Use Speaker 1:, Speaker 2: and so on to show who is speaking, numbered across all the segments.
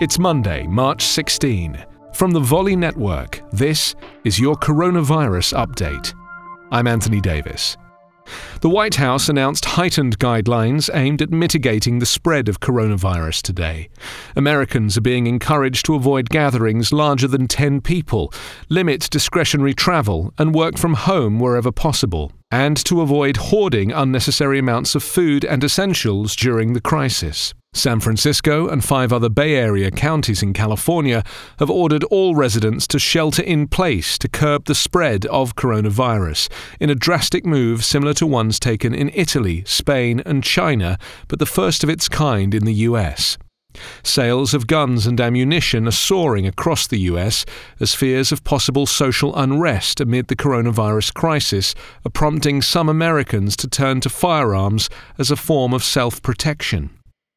Speaker 1: It's Monday, March 16. From the Volley Network, this is your coronavirus update. I'm Anthony Davis. The White House announced heightened guidelines aimed at mitigating the spread of coronavirus today. Americans are being encouraged to avoid gatherings larger than 10 people, limit discretionary travel, and work from home wherever possible, and to avoid hoarding unnecessary amounts of food and essentials during the crisis. San Francisco and five other Bay Area counties in California have ordered all residents to shelter in place to curb the spread of coronavirus, in a drastic move similar to ones taken in Italy, Spain, and China, but the first of its kind in the US. Sales of guns and ammunition are soaring across the US as fears of possible social unrest amid the coronavirus crisis are prompting some Americans to turn to firearms as a form of self protection.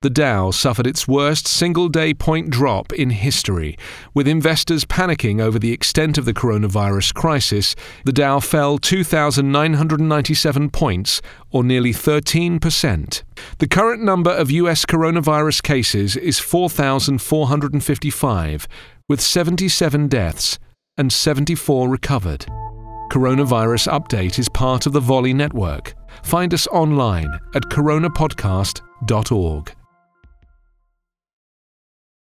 Speaker 1: The Dow suffered its worst single day point drop in history. With investors panicking over the extent of the coronavirus crisis, the Dow fell 2,997 points, or nearly 13%. The current number of US coronavirus cases is 4,455, with 77 deaths and 74 recovered. Coronavirus Update is part of the Volley Network. Find us online at coronapodcast.org.